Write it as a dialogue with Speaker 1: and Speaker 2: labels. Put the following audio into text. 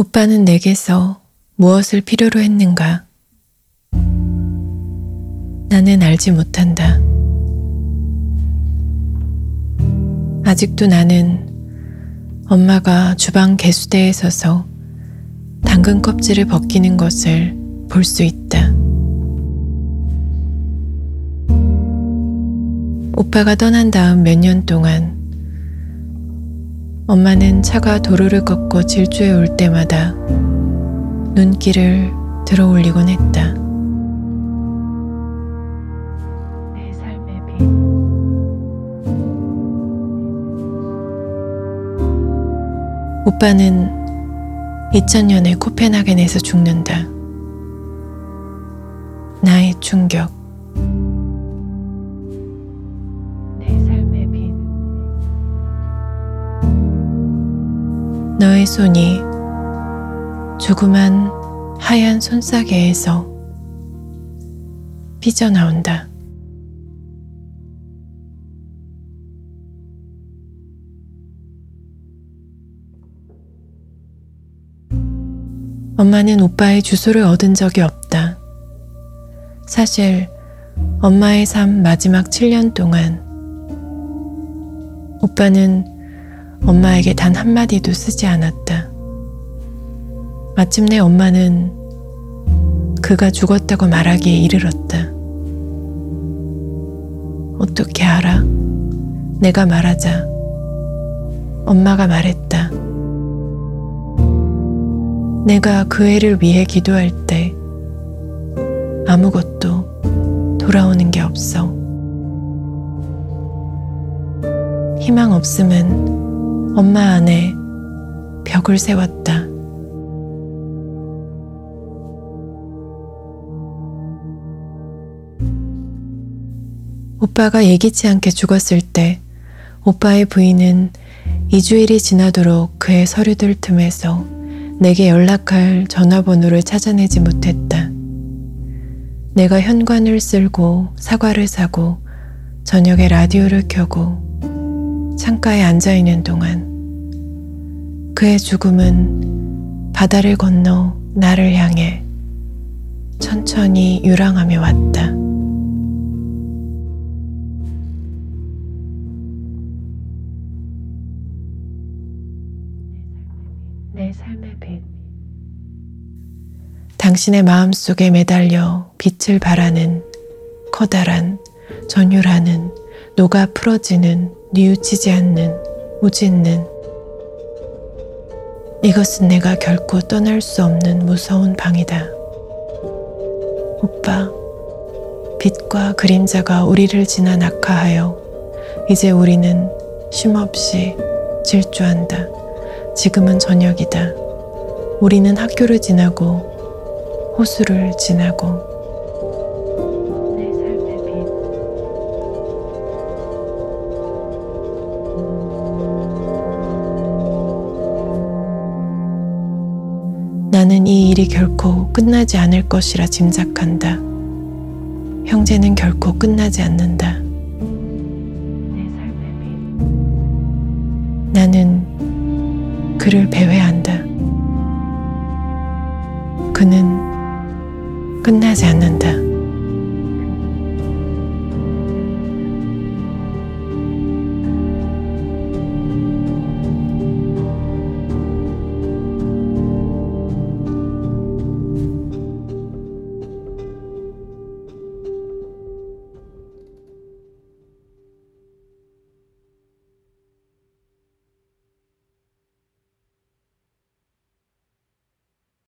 Speaker 1: 오빠는 내게서 무엇을 필요로 했는가? 나는 알지 못한다. 아직도 나는 엄마가 주방 개수대에 서서 당근 껍질을 벗기는 것을 볼 수 있다. 오빠가 떠난 다음 몇 년 동안 엄마는 차가 도로를 걷고 질주해 올 때마다 눈길을 들어 올리곤 했다. 내 삶의 빛. 오빠는 2000년에 코펜하겐에서 죽는다. 나의 충격. 너의 손이 조그만 하얀 손싸개에서 삐져나온다. 엄마는 오빠의 주소를 얻은 적이 없다. 사실 엄마의 삶 마지막 7년 동안 오빠는 엄마에게 단 한마디도 쓰지 않았다. 마침내 엄마는 그가 죽었다고 말하기에 이르렀다. 어떻게 알아? 내가 말하자. 엄마가 말했다. 내가 그 애를 위해 기도할 때 아무것도 돌아오는 게 없어. 희망 없음은 엄마 안에 벽을 세웠다. 오빠가 예기치 않게 죽었을 때 오빠의 부인은 2주일이 지나도록 그의 서류들 틈에서 내게 연락할 전화번호를 찾아내지 못했다. 내가 현관을 쓸고 사과를 사고 저녁에 라디오를 켜고 창가에 앉아 있는 동안 그의 죽음은 바다를 건너 나를 향해 천천히 유랑하며 왔다. 내 삶의 빛. 당신의 마음 속에 매달려 빛을 발하는 커다란 전율하는 녹아 풀어지는 뉘우치지 않는 오짓는 이것은 내가 결코 떠날 수 없는 무서운 방이다. 오빠, 빛과 그림자가 우리를 지나 낙하하여 이제 우리는 쉼없이 질주한다. 지금은 저녁이다. 우리는 학교를 지나고 호수를 지나고 나는 이 일이 결코 끝나지 않을 것이라 짐작한다. 형제는 결코 끝나지 않는다. 나는 그를 배회한다. 그는 끝나지 않는다.